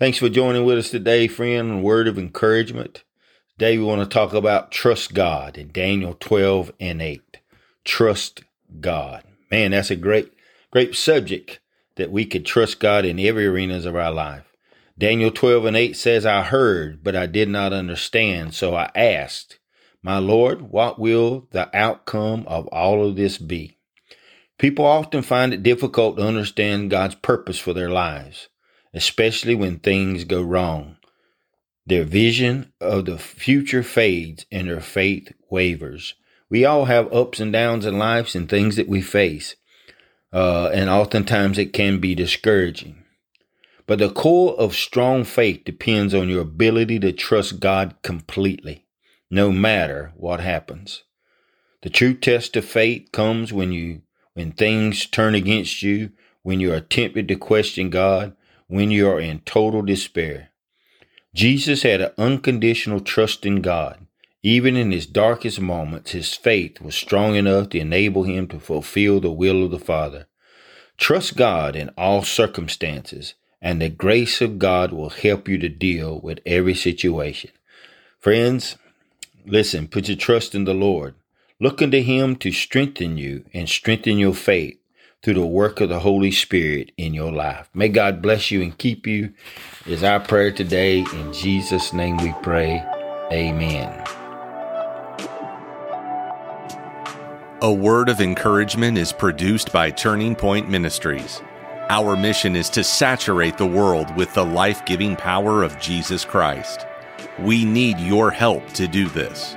Thanks for joining with us today, friend. Word of encouragement. Today we want to talk about trust God in Daniel 12 and 8. Trust God. Man, that's a great, great subject that we could trust God in every arenas of our life. Daniel 12 and 8 says, I heard, but I did not understand. So I asked, My Lord, what will the outcome of all of this be? People often find it difficult to understand God's purpose for their lives, especially when things go wrong. Their vision of the future fades and their faith wavers. We all have ups and downs in lives and things that we face, uh, and oftentimes it can be discouraging. But the core of strong faith depends on your ability to trust God completely, no matter what happens. The true test of faith comes when you when things turn against you, when you are tempted to question God, when you are in total despair. Jesus had an unconditional trust in God. Even in his darkest moments, his faith was strong enough to enable him to fulfill the will of the Father. Trust God in all circumstances and the grace of God will help you to deal with every situation. Friends, listen, put your trust in the Lord. Look unto Him to strengthen you and strengthen your faith through the work of the Holy Spirit in your life. May God bless you and keep you, is our prayer today. In Jesus' name we pray. Amen. A word of encouragement is produced by Turning Point Ministries. Our mission is to saturate the world with the life giving power of Jesus Christ. We need your help to do this.